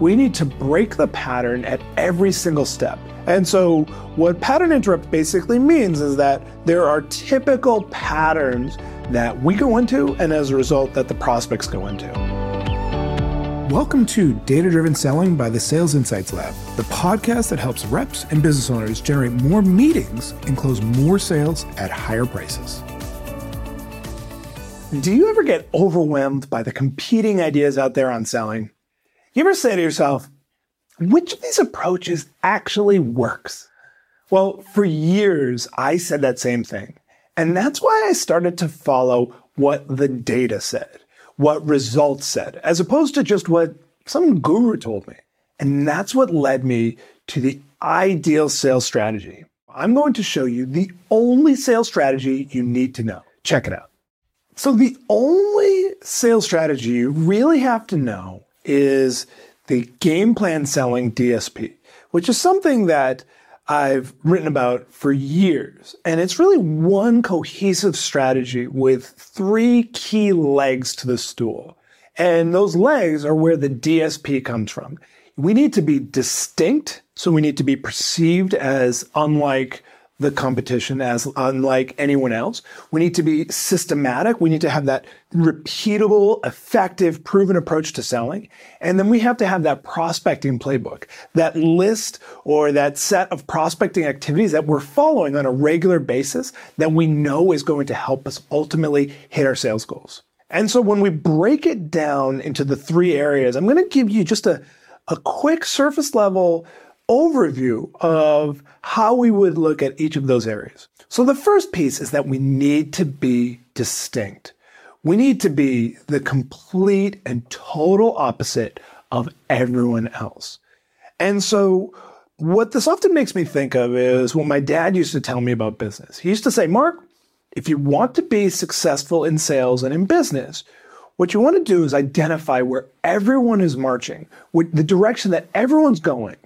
we need to break the pattern at every single step. And so, what pattern interrupt basically means is that there are typical patterns that we go into, and as a result, that the prospects go into. Welcome to Data Driven Selling by the Sales Insights Lab, the podcast that helps reps and business owners generate more meetings and close more sales at higher prices. Do you ever get overwhelmed by the competing ideas out there on selling? You ever say to yourself, which of these approaches actually works? Well, for years, I said that same thing. And that's why I started to follow what the data said, what results said, as opposed to just what some guru told me. And that's what led me to the ideal sales strategy. I'm going to show you the only sales strategy you need to know. Check it out. So the only sales strategy you really have to know is the game plan selling DSP, which is something that I've written about for years. And it's really one cohesive strategy with three key legs to the stool. And those legs are where the DSP comes from. We need to be distinct. So we need to be perceived as unlike the competition as unlike anyone else. We need to be systematic. We need to have that repeatable, effective, proven approach to selling. And then we have to have that prospecting playbook, that list or that set of prospecting activities that we're following on a regular basis that we know is going to help us ultimately hit our sales goals. And so when we break it down into the three areas, I'm going to give you just a, a quick surface level overview of how we would look at each of those areas. So the first piece is that we need to be distinct. We need to be the complete and total opposite of everyone else. And so what this often makes me think of is what my dad used to tell me about business. He used to say, Marc, if you want to be successful in sales and in business, what you want to do is identify where everyone is marching, the direction that everyone's going,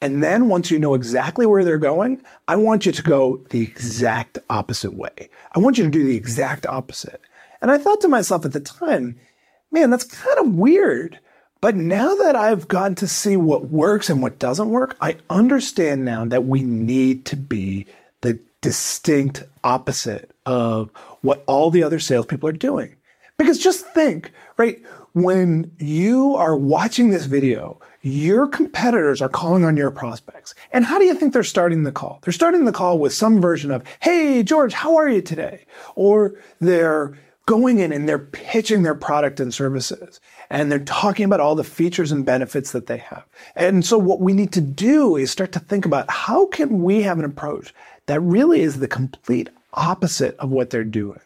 and then once you know exactly where they're going, I want you to go the exact opposite way. I want you to do the exact opposite. And I thought to myself at the time, man, that's kind of weird. But now that I've gotten to see what works and what doesn't work, I understand now that we need to be the distinct opposite of what all the other salespeople are doing. Because just think, right? When you are watching this video, your competitors are calling on your prospects. And how do you think they're starting the call? They're starting the call with some version of, Hey, George, how are you today? Or they're going in and they're pitching their product and services and they're talking about all the features and benefits that they have. And so what we need to do is start to think about how can we have an approach that really is the complete opposite of what they're doing.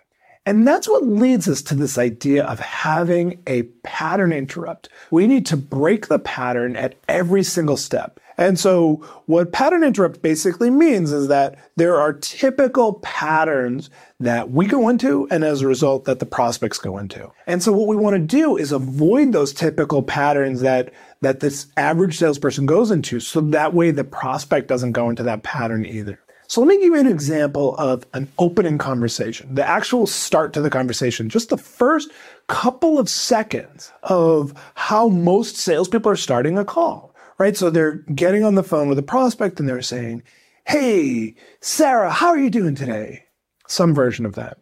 And that's what leads us to this idea of having a pattern interrupt. We need to break the pattern at every single step. And so what pattern interrupt basically means is that there are typical patterns that we go into and as a result that the prospects go into. And so what we want to do is avoid those typical patterns that that this average salesperson goes into so that way the prospect doesn't go into that pattern either. So let me give you an example of an opening conversation, the actual start to the conversation, just the first couple of seconds of how most salespeople are starting a call, right? So they're getting on the phone with a prospect and they're saying, Hey, Sarah, how are you doing today? Some version of that.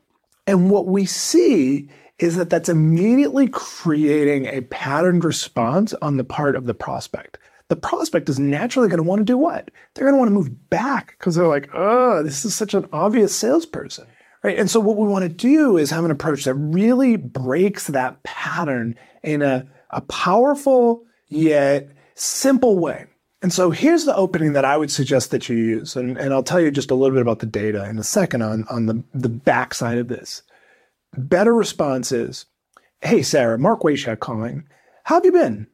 And what we see is that that's immediately creating a patterned response on the part of the prospect the prospect is naturally going to want to do what? They're going to want to move back because they're like, oh, this is such an obvious salesperson. Right. And so what we want to do is have an approach that really breaks that pattern in a, a powerful yet simple way. And so here's the opening that I would suggest that you use. And, and I'll tell you just a little bit about the data in a second on, on the, the backside of this. Better response is, Hey, Sarah, Marc Wayshak calling. How have you been?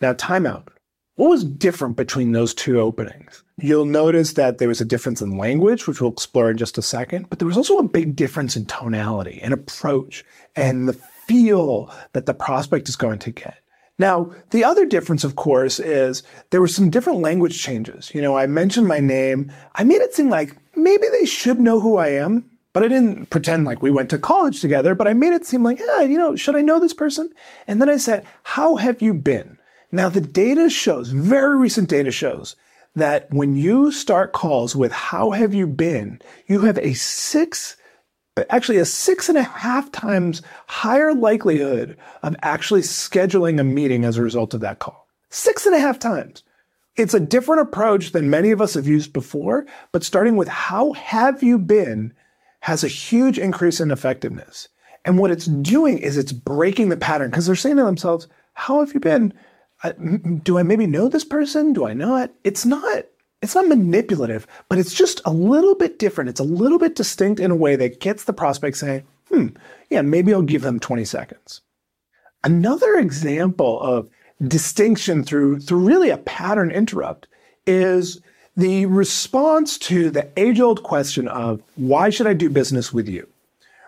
Now, timeout. What was different between those two openings? You'll notice that there was a difference in language, which we'll explore in just a second, but there was also a big difference in tonality and approach and the feel that the prospect is going to get. Now, the other difference, of course, is there were some different language changes. You know, I mentioned my name. I made it seem like maybe they should know who I am, but I didn't pretend like we went to college together, but I made it seem like, yeah, you know, should I know this person? And then I said, how have you been? Now, the data shows, very recent data shows, that when you start calls with how have you been, you have a six, actually a six and a half times higher likelihood of actually scheduling a meeting as a result of that call. Six and a half times. It's a different approach than many of us have used before, but starting with how have you been has a huge increase in effectiveness. And what it's doing is it's breaking the pattern because they're saying to themselves, how have you been? Do I maybe know this person? Do I not? It's not. It's not manipulative, but it's just a little bit different. It's a little bit distinct in a way that gets the prospect saying, hmm, yeah, maybe I'll give them 20 seconds. Another example of distinction through, through really a pattern interrupt is the response to the age old question of why should I do business with you?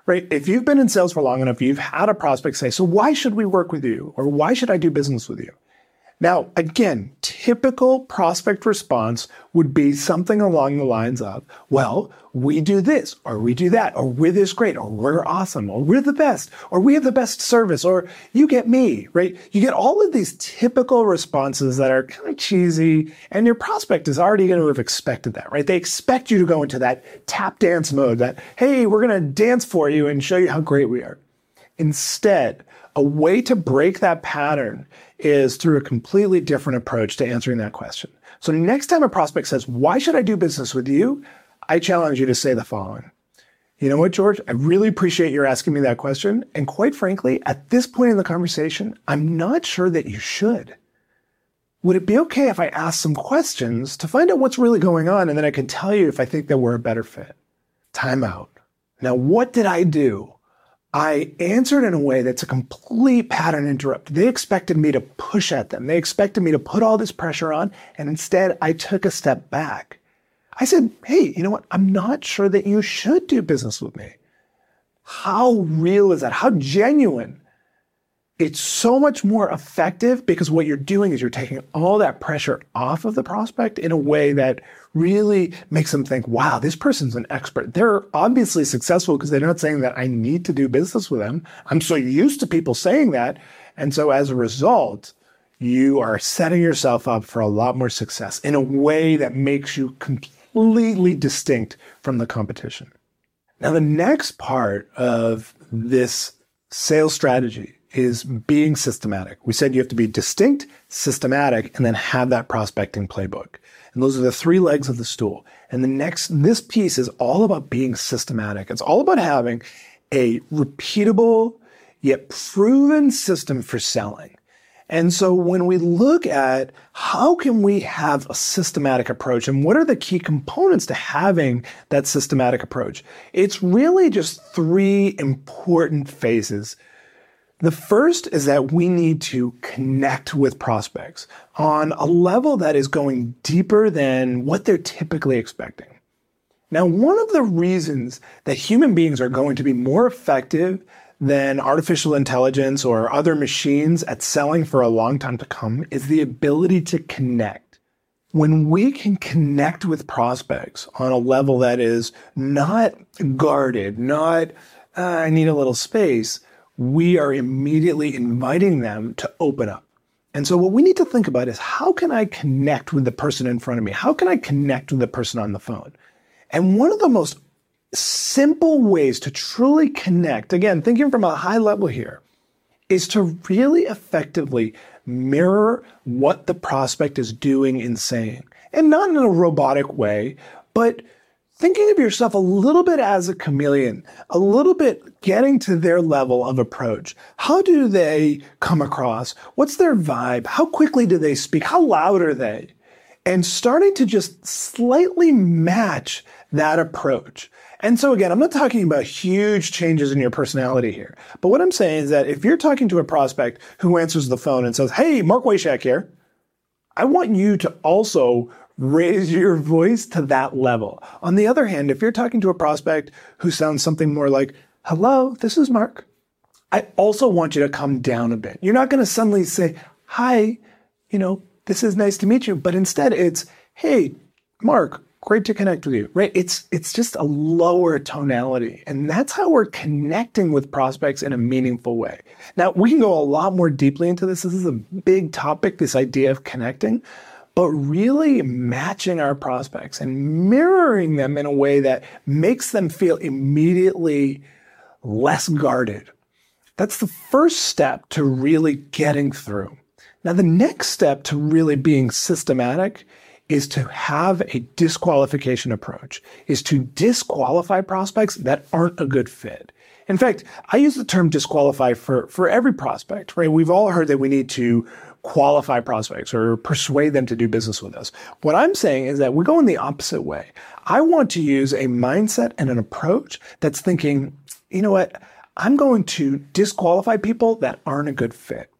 Right? If you've been in sales for long enough, you've had a prospect say, so why should we work with you? Or why should I do business with you? Now, again, typical prospect response would be something along the lines of, well, we do this, or we do that, or we're this great, or we're awesome, or we're the best, or we have the best service, or you get me, right? You get all of these typical responses that are kind of cheesy, and your prospect is already going to have expected that, right? They expect you to go into that tap dance mode that, hey, we're going to dance for you and show you how great we are. Instead, a way to break that pattern is through a completely different approach to answering that question. So next time a prospect says, why should I do business with you? I challenge you to say the following. You know what, George? I really appreciate your asking me that question. And quite frankly, at this point in the conversation, I'm not sure that you should. Would it be okay if I ask some questions to find out what's really going on and then I can tell you if I think that we're a better fit? Time out. Now, what did I do I answered in a way that's a complete pattern interrupt. They expected me to push at them. They expected me to put all this pressure on. And instead, I took a step back. I said, Hey, you know what? I'm not sure that you should do business with me. How real is that? How genuine it's so much more effective because what you're doing is you're taking all that pressure off of the prospect in a way that really makes them think, wow, this person's an expert. They're obviously successful because they're not saying that I need to do business with them. I'm so used to people saying that. And so as a result, you are setting yourself up for a lot more success in a way that makes you completely distinct from the competition. Now, the next part of this sales strategy is being systematic. We said you have to be distinct, systematic, and then have that prospecting playbook. And those are the three legs of the stool. And the next, this piece is all about being systematic. It's all about having a repeatable yet proven system for selling. And so when we look at how can we have a systematic approach and what are the key components to having that systematic approach, it's really just three important phases the first is that we need to connect with prospects on a level that is going deeper than what they're typically expecting. Now, one of the reasons that human beings are going to be more effective than artificial intelligence or other machines at selling for a long time to come is the ability to connect. When we can connect with prospects on a level that is not guarded, not, uh, I need a little space, we are immediately inviting them to open up. And so what we need to think about is how can I connect with the person in front of me? How can I connect with the person on the phone? And one of the most simple ways to truly connect, again, thinking from a high level here, is to really effectively mirror what the prospect is doing and saying. And not in a robotic way, but thinking of yourself a little bit as a chameleon, a little bit getting to their level of approach. How do they come across? What's their vibe? How quickly do they speak? How loud are they? And starting to just slightly match that approach. And so again, I'm not talking about huge changes in your personality here. But what I'm saying is that if you're talking to a prospect who answers the phone and says, Hey, Marc Wayshak here. I want you to also raise your voice to that level. On the other hand, if you're talking to a prospect who sounds something more like, hello, this is Mark. I also want you to come down a bit. You're not going to suddenly say, hi, you know, this is nice to meet you. But instead it's, hey, Mark, great to connect with you. Right? It's it's just a lower tonality, and that's how we're connecting with prospects in a meaningful way. Now we can go a lot more deeply into this. This is a big topic. This idea of connecting. But really matching our prospects and mirroring them in a way that makes them feel immediately less guarded. That's the first step to really getting through. Now, the next step to really being systematic is to have a disqualification approach, is to disqualify prospects that aren't a good fit. In fact, I use the term disqualify for, for every prospect, right? We've all heard that we need to qualify prospects or persuade them to do business with us. What I'm saying is that we're going the opposite way. I want to use a mindset and an approach that's thinking, you know what? I'm going to disqualify people that aren't a good fit.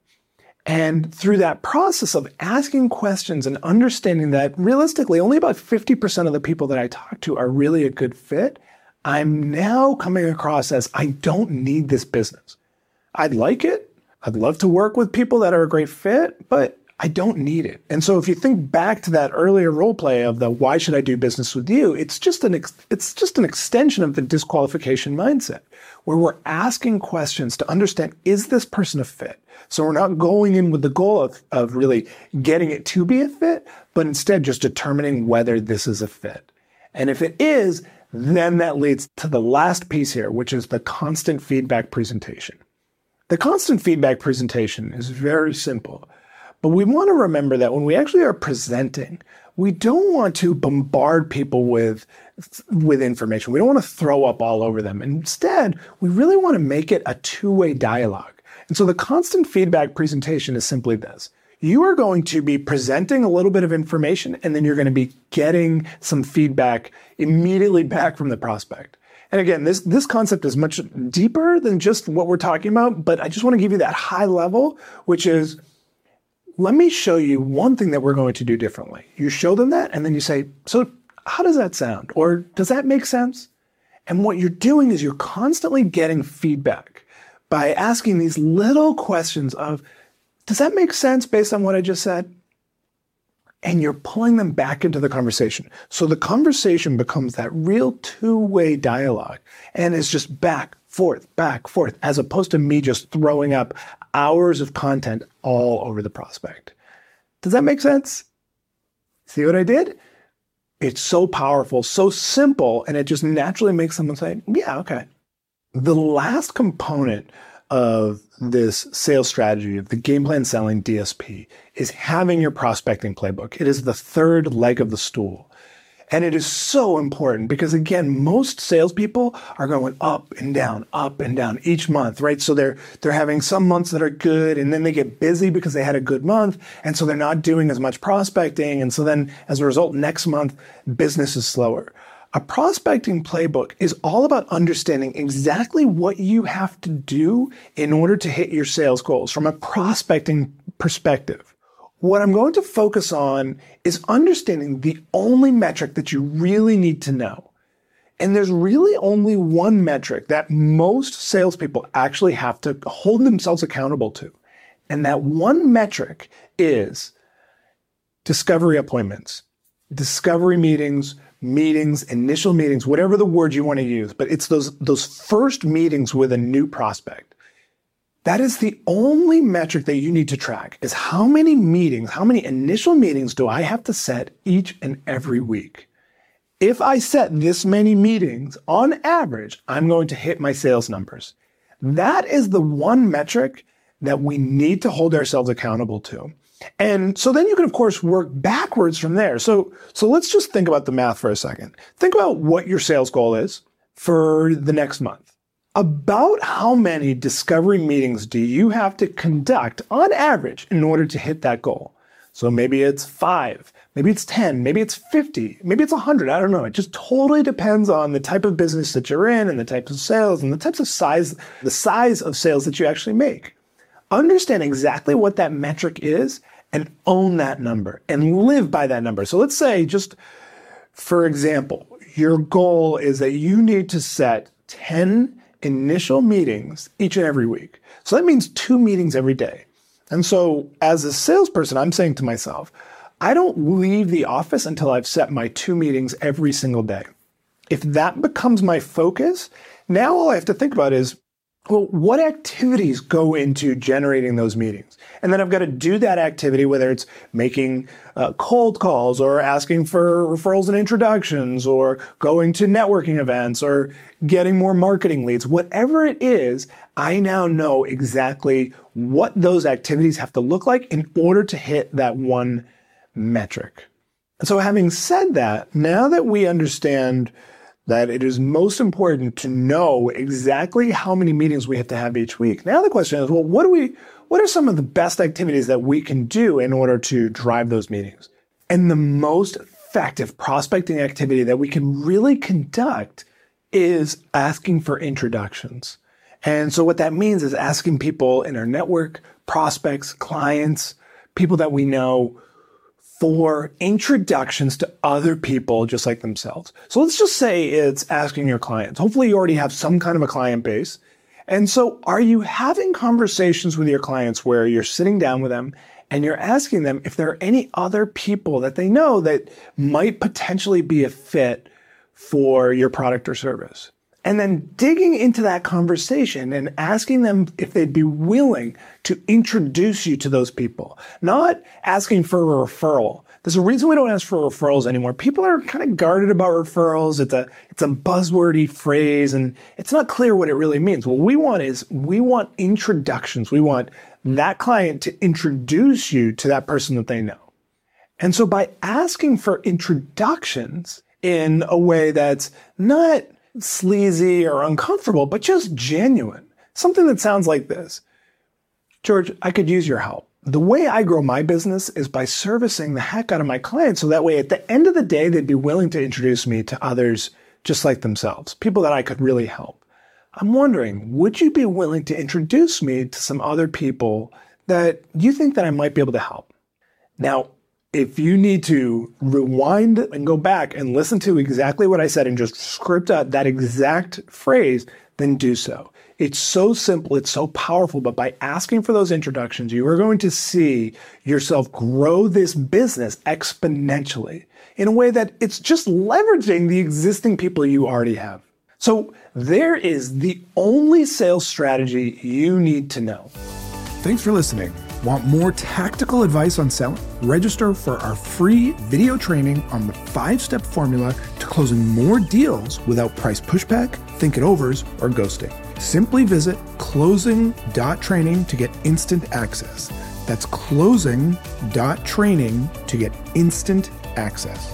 And through that process of asking questions and understanding that realistically only about 50% of the people that I talk to are really a good fit, I'm now coming across as I don't need this business. I'd like it. I'd love to work with people that are a great fit, but I don't need it. And so if you think back to that earlier role play of the why should I do business with you, it's just an ex- it's just an extension of the disqualification mindset where we're asking questions to understand is this person a fit? So we're not going in with the goal of, of really getting it to be a fit, but instead just determining whether this is a fit. And if it is, then that leads to the last piece here, which is the constant feedback presentation. The constant feedback presentation is very simple, but we want to remember that when we actually are presenting, we don't want to bombard people with, with information. We don't want to throw up all over them. Instead, we really want to make it a two-way dialogue. And so the constant feedback presentation is simply this. You are going to be presenting a little bit of information and then you're going to be getting some feedback immediately back from the prospect. And again, this, this concept is much deeper than just what we're talking about, but I just want to give you that high level, which is let me show you one thing that we're going to do differently. You show them that and then you say, so how does that sound? Or does that make sense? And what you're doing is you're constantly getting feedback by asking these little questions of, does that make sense based on what I just said? And you're pulling them back into the conversation. So the conversation becomes that real two way dialogue and it's just back, forth, back, forth, as opposed to me just throwing up hours of content all over the prospect. Does that make sense? See what I did? It's so powerful, so simple, and it just naturally makes someone say, Yeah, okay. The last component of this sales strategy of the game plan selling DSP is having your prospecting playbook. It is the third leg of the stool. And it is so important because again, most salespeople are going up and down, up and down each month, right? So they're, they're having some months that are good and then they get busy because they had a good month. And so they're not doing as much prospecting. And so then as a result, next month, business is slower. A prospecting playbook is all about understanding exactly what you have to do in order to hit your sales goals from a prospecting perspective. What I'm going to focus on is understanding the only metric that you really need to know. And there's really only one metric that most salespeople actually have to hold themselves accountable to. And that one metric is discovery appointments, discovery meetings, meetings, initial meetings, whatever the word you want to use, but it's those, those first meetings with a new prospect. That is the only metric that you need to track is how many meetings, how many initial meetings do I have to set each and every week? If I set this many meetings on average, I'm going to hit my sales numbers. That is the one metric that we need to hold ourselves accountable to. And so then you can, of course, work backwards from there. So, so let's just think about the math for a second. Think about what your sales goal is for the next month. About how many discovery meetings do you have to conduct on average in order to hit that goal? So maybe it's five, maybe it's 10, maybe it's 50, maybe it's 100. I don't know. It just totally depends on the type of business that you're in and the types of sales and the types of size, the size of sales that you actually make understand exactly what that metric is and own that number and live by that number. So let's say, just for example, your goal is that you need to set 10 initial meetings each and every week. So that means two meetings every day. And so as a salesperson, I'm saying to myself, I don't leave the office until I've set my two meetings every single day. If that becomes my focus, now all I have to think about is well, what activities go into generating those meetings? And then I've got to do that activity, whether it's making uh, cold calls or asking for referrals and introductions or going to networking events or getting more marketing leads, whatever it is, I now know exactly what those activities have to look like in order to hit that one metric. So having said that, now that we understand that it is most important to know exactly how many meetings we have to have each week. Now the question is, well, what do we, what are some of the best activities that we can do in order to drive those meetings? And the most effective prospecting activity that we can really conduct is asking for introductions. And so what that means is asking people in our network, prospects, clients, people that we know, for introductions to other people just like themselves. So let's just say it's asking your clients. Hopefully you already have some kind of a client base. And so are you having conversations with your clients where you're sitting down with them and you're asking them if there are any other people that they know that might potentially be a fit for your product or service? And then digging into that conversation and asking them if they'd be willing to introduce you to those people, not asking for a referral. There's a reason we don't ask for referrals anymore. People are kind of guarded about referrals. It's a, it's a buzzwordy phrase and it's not clear what it really means. What we want is we want introductions. We want that client to introduce you to that person that they know. And so by asking for introductions in a way that's not sleazy or uncomfortable, but just genuine. Something that sounds like this. George, I could use your help. The way I grow my business is by servicing the heck out of my clients so that way at the end of the day, they'd be willing to introduce me to others just like themselves, people that I could really help. I'm wondering, would you be willing to introduce me to some other people that you think that I might be able to help? Now, if you need to rewind and go back and listen to exactly what I said and just script out that exact phrase, then do so. It's so simple, it's so powerful, but by asking for those introductions, you are going to see yourself grow this business exponentially in a way that it's just leveraging the existing people you already have. So there is the only sales strategy you need to know. Thanks for listening. Want more tactical advice on selling? Register for our free video training on the five step formula to closing more deals without price pushback, think it overs, or ghosting. Simply visit closing.training to get instant access. That's closing.training to get instant access.